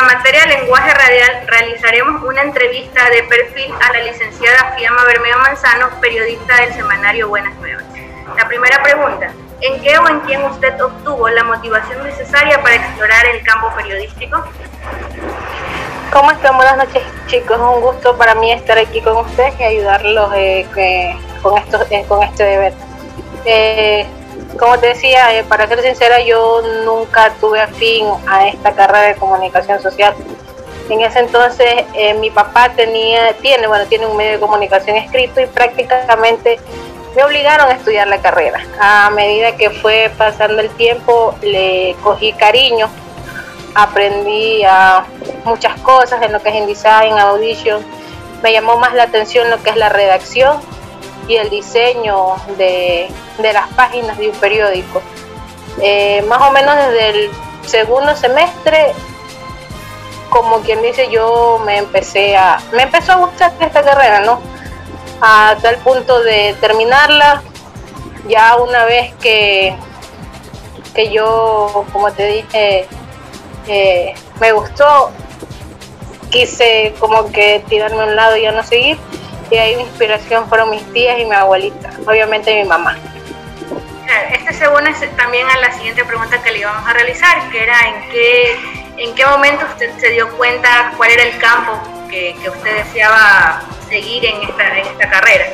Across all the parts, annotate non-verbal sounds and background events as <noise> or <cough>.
la materia de lenguaje radial realizaremos una entrevista de perfil a la licenciada Fiamma Bermeo Manzano, periodista del semanario Buenas Nuevas. La primera pregunta, ¿en qué o en quién usted obtuvo la motivación necesaria para explorar el campo periodístico? ¿Cómo están? Buenas noches chicos, un gusto para mí estar aquí con ustedes y ayudarlos eh, con, esto, eh, con este deber. Como te decía, eh, para ser sincera, yo nunca tuve afín a esta carrera de comunicación social. En ese entonces eh, mi papá tenía, tiene, bueno, tiene un medio de comunicación escrito y prácticamente me obligaron a estudiar la carrera. A medida que fue pasando el tiempo, le cogí cariño, aprendí a muchas cosas en lo que es InDesign, Audition. Me llamó más la atención lo que es la redacción y el diseño de, las páginas de un periódico. Eh, más o menos desde el segundo semestre, como quien dice, yo me empecé a, me empezó a gustar esta carrera, ¿no? A tal punto de terminarla, ya una vez que, que yo, como te dije, eh, me gustó, quise como que tirarme a un lado y ya no seguir y ahí mi inspiración fueron mis tías y mi abuelita, obviamente mi mamá. Este se une también a la siguiente pregunta que le íbamos a realizar, que era en qué, en qué momento usted se dio cuenta cuál era el campo que, usted deseaba seguir en esta, en esta carrera.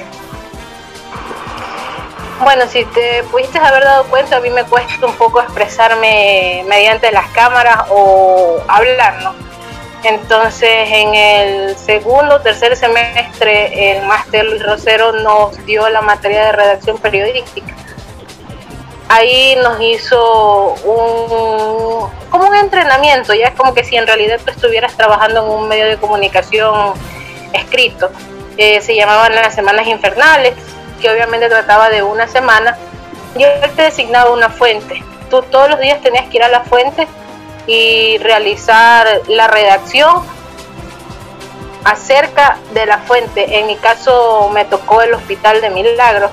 Bueno, si te pudiste haber dado cuenta, a mí me cuesta un poco expresarme mediante las cámaras o hablar, ¿no? Entonces, en el segundo tercer semestre, el máster Luis Rosero nos dio la materia de redacción periodística. Ahí nos hizo un, como un entrenamiento, ya es como que si en realidad tú estuvieras trabajando en un medio de comunicación escrito. Eh, se llamaban las semanas infernales, que obviamente trataba de una semana, y él te designaba una fuente. Tú todos los días tenías que ir a la fuente y realizar la redacción acerca de la fuente. En mi caso me tocó el Hospital de Milagros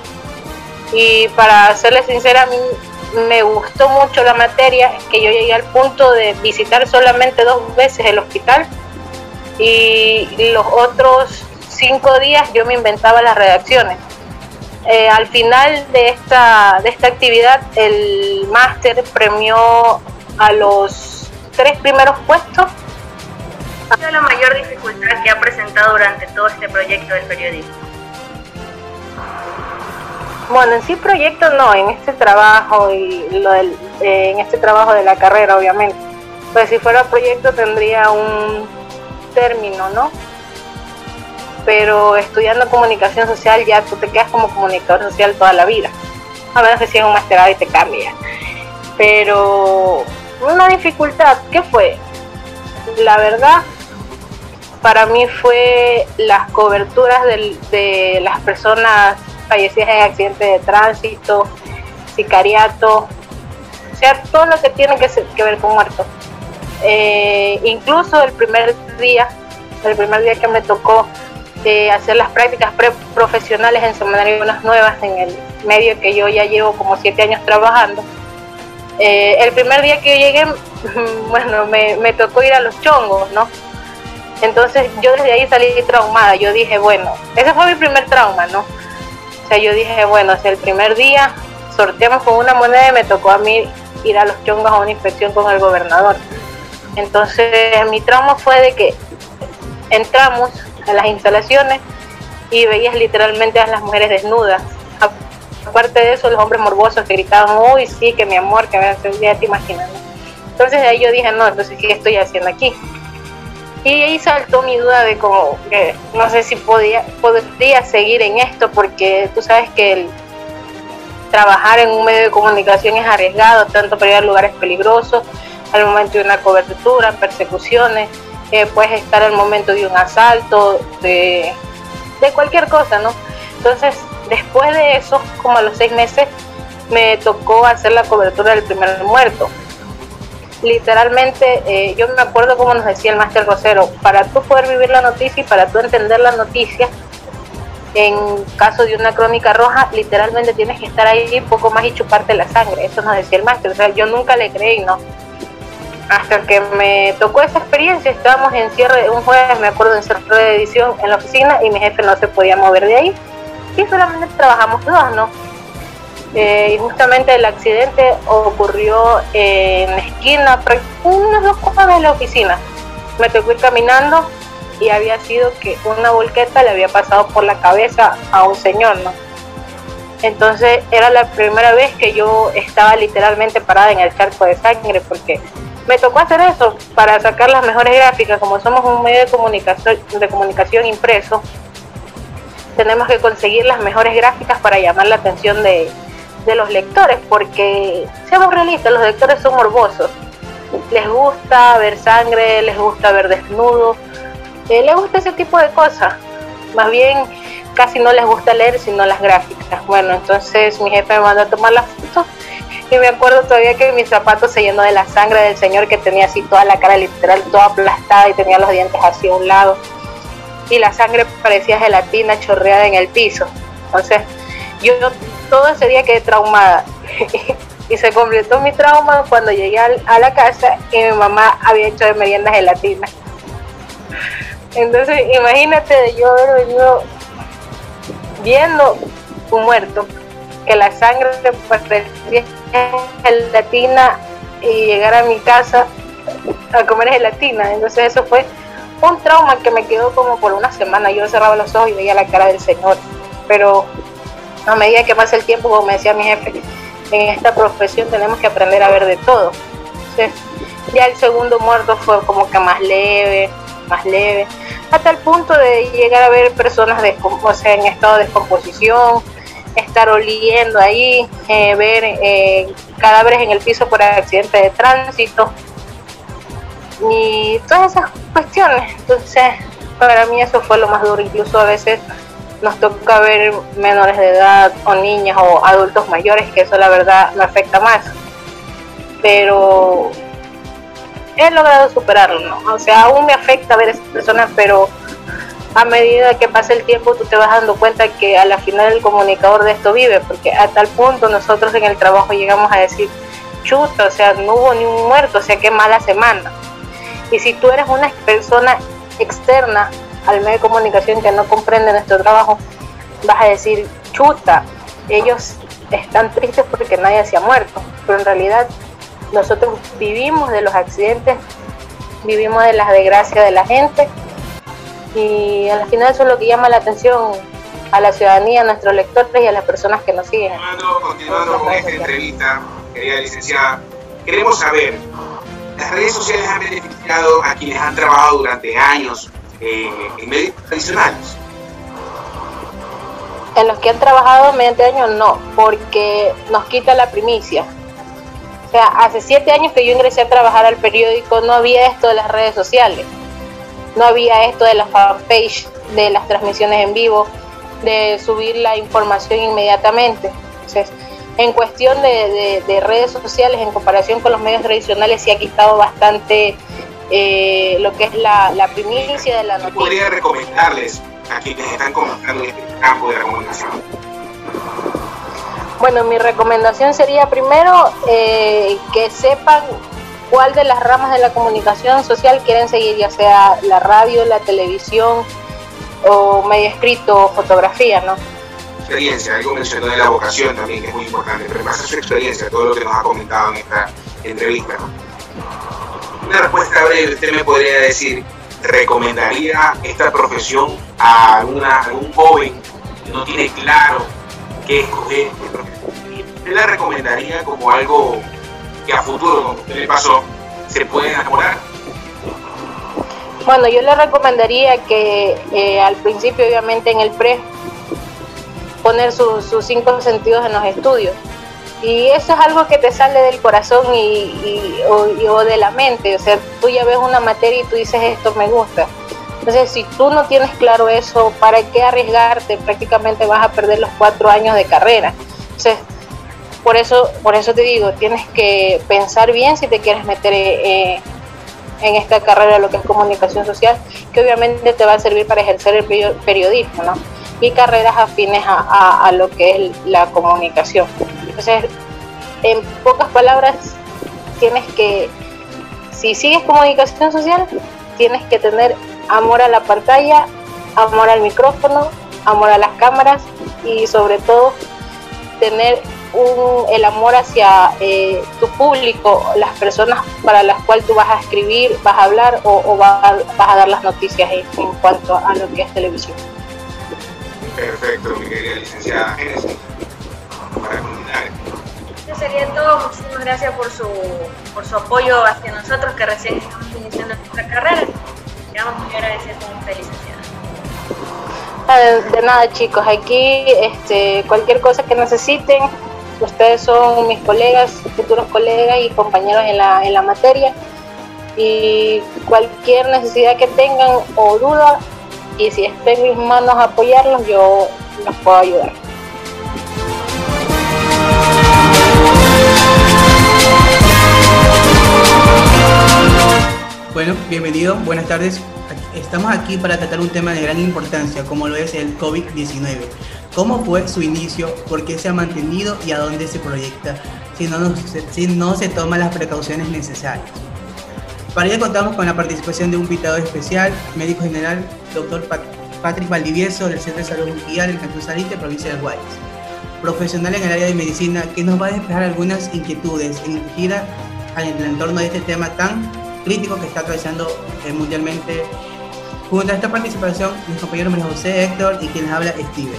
y para serles sincera, a mí me gustó mucho la materia, que yo llegué al punto de visitar solamente dos veces el hospital y los otros cinco días yo me inventaba las redacciones. Eh, al final de esta, de esta actividad, el máster premió a los tres primeros puestos. ¿Cuál sido la mayor dificultad que ha presentado durante todo este proyecto del periodismo? Bueno, en sí proyecto no, en este trabajo y lo del, eh, en este trabajo de la carrera, obviamente. Pues si fuera proyecto tendría un término, ¿no? Pero estudiando comunicación social ya tú te quedas como comunicador social toda la vida. A menos que si un masterado y te cambia. Pero una dificultad, ¿qué fue? La verdad, para mí fue las coberturas de, las personas fallecidas en accidentes de tránsito, sicariato, o sea, todo lo que tiene que, ver con muertos. Eh, incluso el primer día, el primer día que me tocó eh, hacer las prácticas pre-profesionales en Semanario Nuevas, en el medio que yo ya llevo como siete años trabajando, eh, el primer día que yo llegué, <laughs> bueno, me, tocó ir a los chongos, ¿no? Entonces yo desde ahí salí traumada. Yo dije, bueno, ese fue mi primer trauma, ¿no? O sea, yo dije, bueno, si el primer día sorteamos con una moneda y me tocó a mí ir a los chongos a una inspección con el gobernador. Entonces mi trauma fue de que entramos a las instalaciones y veías literalmente a las mujeres desnudas aparte de eso, los hombres morbosos que gritaban, uy, sí, que mi amor, que ya te imaginas. Entonces ahí yo dije, no, entonces, ¿qué estoy haciendo aquí? Y ahí saltó mi duda de como que no sé si podía, podría seguir en esto, porque tú sabes que el trabajar en un medio de comunicación es arriesgado, tanto para ir a lugares peligrosos, al momento de una cobertura, persecuciones, eh, puedes estar al momento de un asalto, de, de cualquier cosa, ¿no? Entonces Después de eso, como a los seis meses, me tocó hacer la cobertura del primer muerto. Literalmente, eh, yo me acuerdo como nos decía el máster Rosero, para tú poder vivir la noticia y para tú entender la noticia, en caso de una crónica roja, literalmente tienes que estar ahí poco más y chuparte la sangre. Eso nos decía el máster. O sea, yo nunca le creí, ¿no? hasta que me tocó esa experiencia, estábamos en cierre, un jueves me acuerdo en cierre de edición en la oficina y mi jefe no se podía mover de ahí y solamente trabajamos dos, ¿no? Eh, y justamente el accidente ocurrió en esquina, unos dos cuadras de la oficina. Me tocó ir caminando y había sido que una volqueta le había pasado por la cabeza a un señor, ¿no? Entonces era la primera vez que yo estaba literalmente parada en el charco de sangre porque me tocó hacer eso para sacar las mejores gráficas, como somos un medio de comunicación, de comunicación impreso, tenemos que conseguir las mejores gráficas para llamar la atención de, de los lectores, porque seamos realistas, los lectores son morbosos. Les gusta ver sangre, les gusta ver desnudos, eh, les gusta ese tipo de cosas. Más bien, casi no les gusta leer, sino las gráficas. Bueno, entonces mi jefe me mandó a tomar las fotos y me acuerdo todavía que mi zapato se llenó de la sangre del señor que tenía así toda la cara literal, toda aplastada y tenía los dientes hacia un lado. Y la sangre parecía gelatina chorreada en el piso. Entonces, yo todo ese día quedé traumada. <laughs> y se completó mi trauma cuando llegué a la casa y mi mamá había hecho de merienda gelatina. Entonces, imagínate yo haber venido viendo un muerto, que la sangre parecía gelatina y llegar a mi casa a comer gelatina. Entonces, eso fue un trauma que me quedó como por una semana. Yo cerraba los ojos y veía la cara del Señor. Pero a medida que pasa el tiempo, como me decía mi jefe, en esta profesión tenemos que aprender a ver de todo. ya el segundo muerto fue como que más leve, más leve, hasta el punto de llegar a ver personas o sea, en estado de descomposición, estar oliendo ahí, eh, ver eh, cadáveres en el piso por accidente de tránsito y todas esas cuestiones. Entonces, para mí eso fue lo más duro, incluso a veces nos toca ver menores de edad o niñas o adultos mayores, que eso la verdad me afecta más. Pero he logrado superarlo, ¿no? O sea, aún me afecta ver a esas personas, pero a medida que pasa el tiempo tú te vas dando cuenta que a la final el comunicador de esto vive, porque a tal punto nosotros en el trabajo llegamos a decir, chuta, o sea, no hubo ni un muerto, o sea, qué mala semana. Y si tú eres una persona externa al medio de comunicación que no comprende nuestro trabajo, vas a decir, chuta, ellos están tristes porque nadie se ha muerto, pero en realidad nosotros vivimos de los accidentes, vivimos de las desgracias de la gente y al final eso es lo que llama la atención a la ciudadanía, a nuestros lectores y a las personas que nos siguen. Continuando, continuando con esta entrevista, querida licenciada, queremos saber, ¿las redes sociales han beneficiado a quienes han trabajado durante años eh, en medios tradicionales? En los que han trabajado mediante años no, porque nos quita la primicia. O sea, hace siete años que yo ingresé a trabajar al periódico no había esto de las redes sociales, no había esto de la fanpage, de las transmisiones en vivo, de subir la información inmediatamente. Entonces, en cuestión de, de redes sociales, en comparación con los medios tradicionales, sí ha quitado bastante eh, lo que es la, la, primicia de la noticia. podría recomendarles a quienes están comenzando en este campo de la comunicación? Bueno, mi recomendación sería primero eh, que sepan cuál de las ramas de la comunicación social quieren seguir, ya sea la radio, la televisión o medio escrito o fotografía, ¿no? Experiencia, algo mencionó de la vocación también, que es muy importante, pero pasa su experiencia, todo lo que nos ha comentado en esta entrevista. ¿no? una respuesta breve, usted me podría decir, ¿recomendaría esta profesión a, alguna, algún joven que no tiene claro qué escoger? ¿Usted la recomendaría como algo que a futuro, como usted le pasó, se puede enamorar? Bueno, yo le recomendaría que eh, al principio, obviamente en el pre, poner sus cinco sentidos en los estudios y eso es algo que te sale del corazón y, o, de la mente. O sea, tú ya ves una materia y tú dices esto me gusta. Entonces, si tú no tienes claro eso, ¿para qué arriesgarte? Prácticamente vas a perder los cuatro años de carrera. Entonces, por eso, por eso te digo, tienes que pensar bien si te quieres meter eh, en esta carrera, lo que es comunicación social, que obviamente te va a servir para ejercer el periodismo, ¿no? Y carreras afines a, a lo que es la comunicación. Entonces, en pocas palabras, tienes que si sigues comunicación social, tienes que tener amor a la pantalla, amor al micrófono, amor a las cámaras y sobre todo tener un, el amor hacia eh, tu público, las personas para las cuales tú vas a escribir, vas a hablar o, vas, a, dar las noticias en, cuanto a lo que es televisión. Perfecto, mi querida licenciada Génesis. Para Eso sería todo. Muchísimas gracias por su, por su apoyo hacia nosotros que recién estamos iniciando nuestra carrera. Queremos muy agradecer con usted, licenciada. De nada chicos, aquí este, cualquier cosa que necesiten, ustedes son mis colegas, futuros colegas y compañeros en la, en la materia y cualquier necesidad que tengan o duda y si está en mis manos apoyarlos, yo los puedo ayudar. Bueno, bienvenido, buenas tardes. Estamos aquí para tratar un tema de gran importancia, como lo es el COVID-19. ¿Cómo fue su inicio? ¿Por qué se ha mantenido y a dónde se proyecta si no, si no se toman las precauciones necesarias? Para ello contamos con la participación de un invitado especial, médico general, doctor Patrick Valdivieso del Centro de Salud Mundial en Cantón Salite, provincia de Guayas. Profesional en el área de medicina que nos va a despejar algunas inquietudes en gira en el entorno de este tema tan crítico que está atravesando eh, mundialmente. Junto a esta participación, mis compañeros María José, Héctor y quien habla, Steven.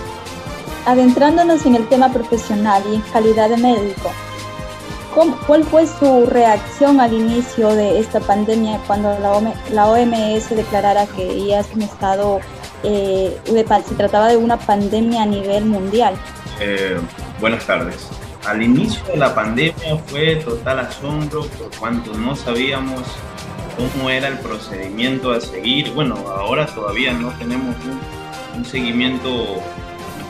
Adentrándonos en el tema profesional y en calidad de médico, ¿cuál fue su reacción al inicio de esta pandemia cuando la, OMS declarara que ya es un estado, eh, se trataba de una pandemia a nivel mundial? Eh, buenas tardes. Al inicio de la pandemia fue total asombro por cuanto no sabíamos cómo era el procedimiento a seguir. Bueno, ahora todavía no tenemos un, seguimiento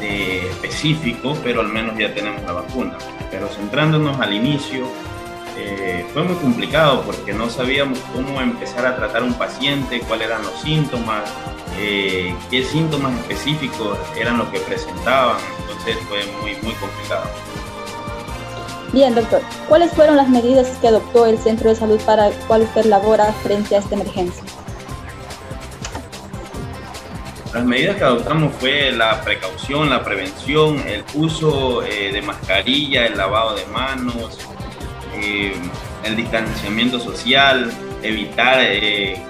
específico, pero al menos ya tenemos la vacuna. Pero centrándonos al inicio, eh, fue muy complicado porque no sabíamos cómo empezar a tratar un paciente, cuáles eran los síntomas, eh, qué síntomas específicos eran los que presentaban. Entonces fue muy, muy complicado. Bien, doctor, ¿cuáles fueron las medidas que adoptó el Centro de Salud para el cual usted labora frente a esta emergencia? Las medidas que adoptamos fue la precaución, la prevención, el uso eh, de mascarilla, el lavado de manos, eh, el distanciamiento social, evitar eh,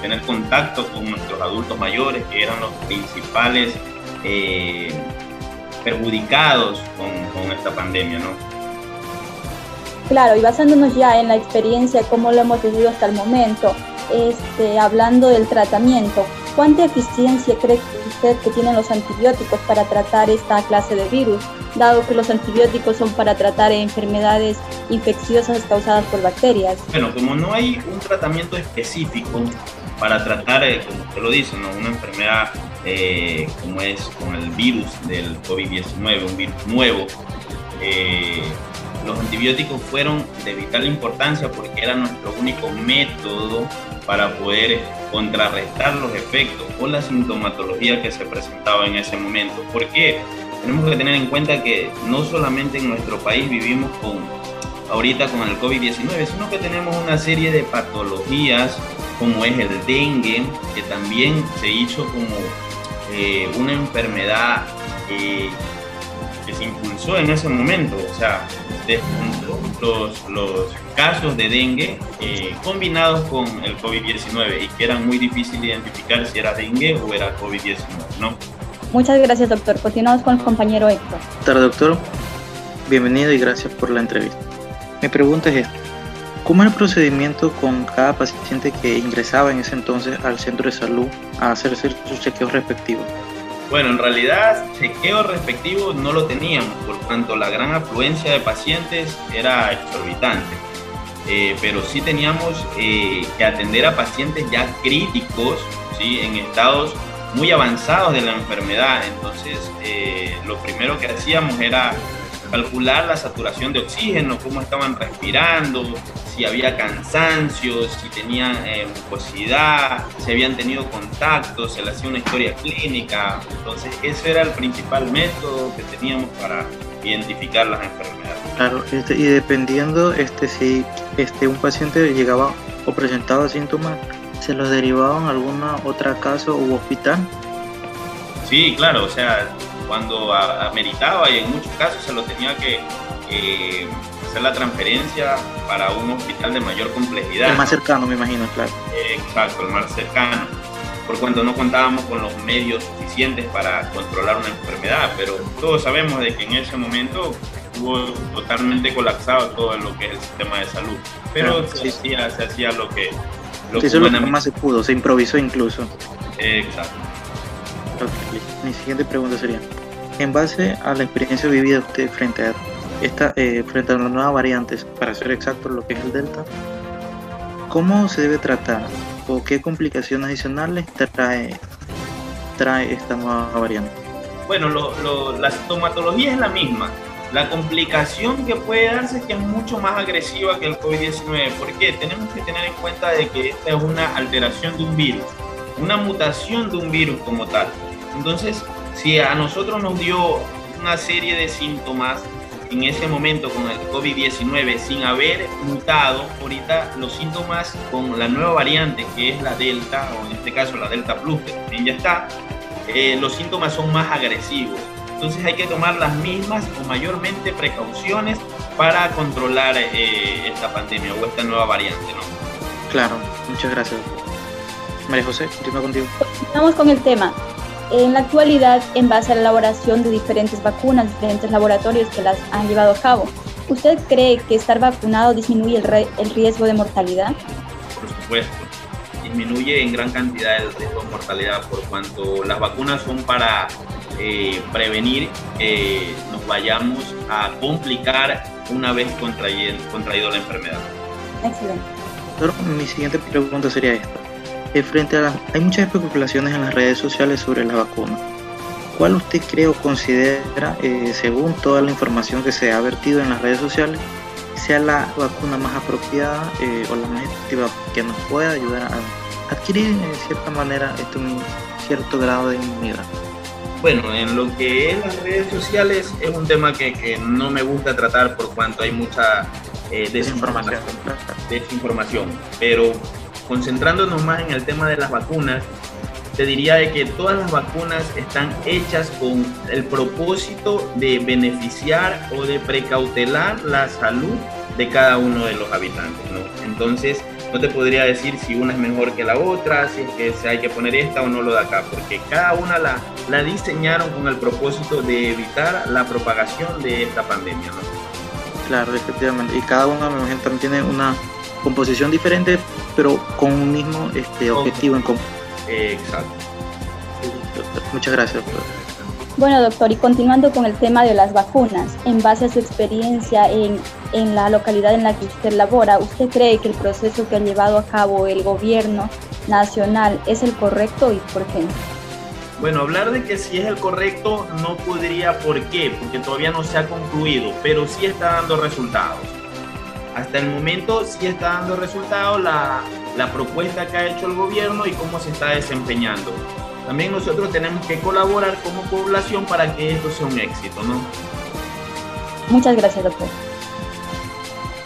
tener contacto con nuestros adultos mayores, que eran los principales perjudicados con, esta pandemia, ¿no? Claro, y basándonos ya en la experiencia, cómo lo hemos vivido hasta el momento, este, hablando del tratamiento, ¿cuánta eficiencia cree usted que tienen los antibióticos para tratar esta clase de virus, dado que los antibióticos son para tratar enfermedades infecciosas causadas por bacterias? Bueno, como no hay un tratamiento específico para tratar, eh, como usted lo dice, una enfermedad eh, como es con el virus del COVID-19, un virus nuevo, eh, los antibióticos fueron de vital importancia porque era nuestro único método para poder contrarrestar los efectos o la sintomatología que se presentaba en ese momento. ¿Por qué? Tenemos que tener en cuenta que no solamente en nuestro país vivimos con ahorita con el COVID-19, sino que tenemos una serie de patologías como es el dengue, que también se hizo como eh, una enfermedad eh, que se impulsó en ese momento. O sea, los, los casos de dengue eh, combinados con el COVID-19 y que era muy difícil identificar si era dengue o era COVID-19, ¿no? Muchas gracias, doctor. Continuamos con el compañero Héctor. Buenas doctor. Bienvenido y gracias por la entrevista. Mi pregunta es esta. ¿Cómo es el procedimiento con cada paciente que ingresaba en ese entonces al centro de salud a hacerse sus chequeos respectivos? Bueno, en realidad chequeo respectivo no lo teníamos, por tanto la gran afluencia de pacientes era exorbitante. Eh, pero sí teníamos eh, que atender a pacientes ya críticos, ¿sí? en estados muy avanzados de la enfermedad. Entonces, eh, lo primero que hacíamos era calcular la saturación de oxígeno, cómo estaban respirando, si había cansancio, si tenían eh, mucosidad, si habían tenido contacto, se le hacía una historia clínica. Entonces ese era el principal método que teníamos para identificar las enfermedades. Claro, este, y dependiendo este, si este, un paciente llegaba o presentaba síntomas, ¿se los derivaban a alguna otra casa u hospital? Sí, claro, o sea, cuando ameritaba y en muchos casos se lo tenía que eh, hacer la transferencia para un hospital de mayor complejidad. El más cercano, me imagino, claro. exacto, el más cercano, por cuanto no contábamos con los medios suficientes para controlar una enfermedad, pero todos sabemos de que en ese momento estuvo totalmente colapsado todo lo que es el sistema de salud, pero se, hacía, se, hacía, lo que... Lo que lo más se pudo, se improvisó incluso. Exacto. Mi siguiente pregunta sería, en base a la experiencia vivida usted frente a esta, eh, frente a las nuevas variantes, para ser exacto lo que es el Delta, ¿cómo se debe tratar o qué complicaciones adicionales trae, esta nueva variante? Bueno, la sintomatología es la misma. La complicación que puede darse es que es mucho más agresiva que el COVID-19. ¿Por qué? Tenemos que tener en cuenta de que esta es una alteración de un virus, una mutación de un virus como tal. Entonces, si a nosotros nos dio una serie de síntomas en ese momento con el COVID-19 sin haber mutado, ahorita los síntomas con la nueva variante que es la Delta, o en este caso la Delta Plus, que también ya está, eh, los síntomas son más agresivos. Entonces hay que tomar las mismas o mayormente precauciones para controlar eh, esta pandemia o esta nueva variante. ¿no? Claro, muchas gracias. María José, continúa contigo. Vamos con el tema. En la actualidad, en base a la elaboración de diferentes vacunas, diferentes laboratorios que las han llevado a cabo, ¿usted cree que estar vacunado disminuye el, el riesgo de mortalidad? Por supuesto, disminuye en gran cantidad el riesgo de mortalidad por cuanto las vacunas son para eh, prevenir que nos vayamos a complicar una vez contraído, contraído la enfermedad. Excelente. Pero mi siguiente pregunta sería esta frente a hay muchas especulaciones en las redes sociales sobre la vacuna. ¿Cuál usted cree o considera, eh, según toda la información que se ha vertido en las redes sociales, sea la vacuna más apropiada eh, o la más efectiva que nos pueda ayudar a adquirir de cierta manera este, un cierto grado de inmunidad? Bueno, en lo que es las redes sociales es un tema que, que no me gusta tratar por cuanto hay mucha eh, desinformación, desinformación, pero concentrándonos más en el tema de las vacunas, te diría de que todas las vacunas están hechas con el propósito de beneficiar o de precautelar la salud de cada uno de los habitantes, Entonces, no te podría decir si una es mejor que la otra, si es que se hay que poner esta o no lo de acá, porque cada una la, diseñaron con el propósito de evitar la propagación de esta pandemia, Claro, efectivamente, y cada una también tiene una composición diferente, pero con un mismo este, objetivo en común. Exacto. Muchas gracias, doctor. Bueno, doctor, y continuando con el tema de las vacunas, en base a su experiencia en, en la localidad en la que usted labora, ¿usted cree que el proceso que ha llevado a cabo el gobierno nacional es el correcto y por qué? Bueno, hablar de que si es el correcto no podría, ¿por qué? Porque todavía no se ha concluido, pero sí está dando resultados hasta el momento sí está dando resultados la, la propuesta que ha hecho el gobierno y cómo se está desempeñando. También nosotros tenemos que colaborar como población para que esto sea un éxito, ¿no? Muchas gracias, doctor.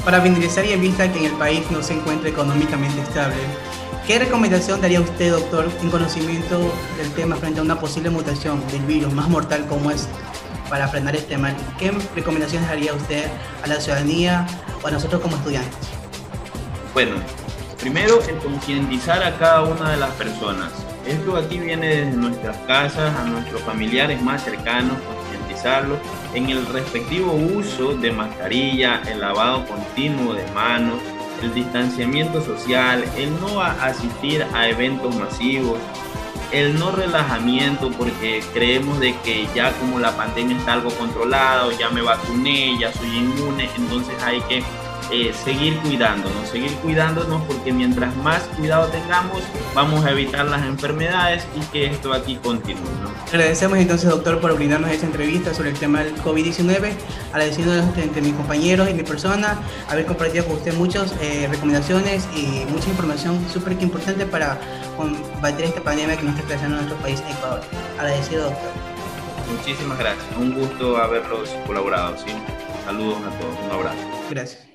Para finalizar y en vista que en el país no se encuentra económicamente estable, ¿qué recomendación daría usted, doctor, en conocimiento del tema frente a una posible mutación del virus más mortal como es para frenar este mal? ¿Qué recomendaciones haría usted a la ciudadanía o a nosotros como estudiantes? Bueno, primero el concientizar a cada una de las personas. Esto aquí viene desde nuestras casas, a nuestros familiares más cercanos, concientizarlos en el respectivo uso de mascarilla, el lavado continuo de manos, el distanciamiento social, el no asistir a eventos masivos, el no relajamiento porque creemos de que ya como la pandemia está algo controlado, ya me vacuné, ya soy inmune, entonces hay que eh, seguir cuidándonos, seguir cuidándonos porque mientras más cuidado tengamos, vamos a evitar las enfermedades y que esto aquí continúe. Agradecemos entonces, doctor, por brindarnos esta entrevista sobre el tema del COVID-19, agradeciendo entre, mis compañeros y mi persona haber compartido con usted muchas eh, recomendaciones y mucha información súper importante para combatir esta pandemia que nos está creando en nuestro país, Ecuador. Agradecido, doctor. Muchísimas gracias. Un gusto haberlos colaborado. ¿sí? Saludos a todos. Un abrazo. Gracias.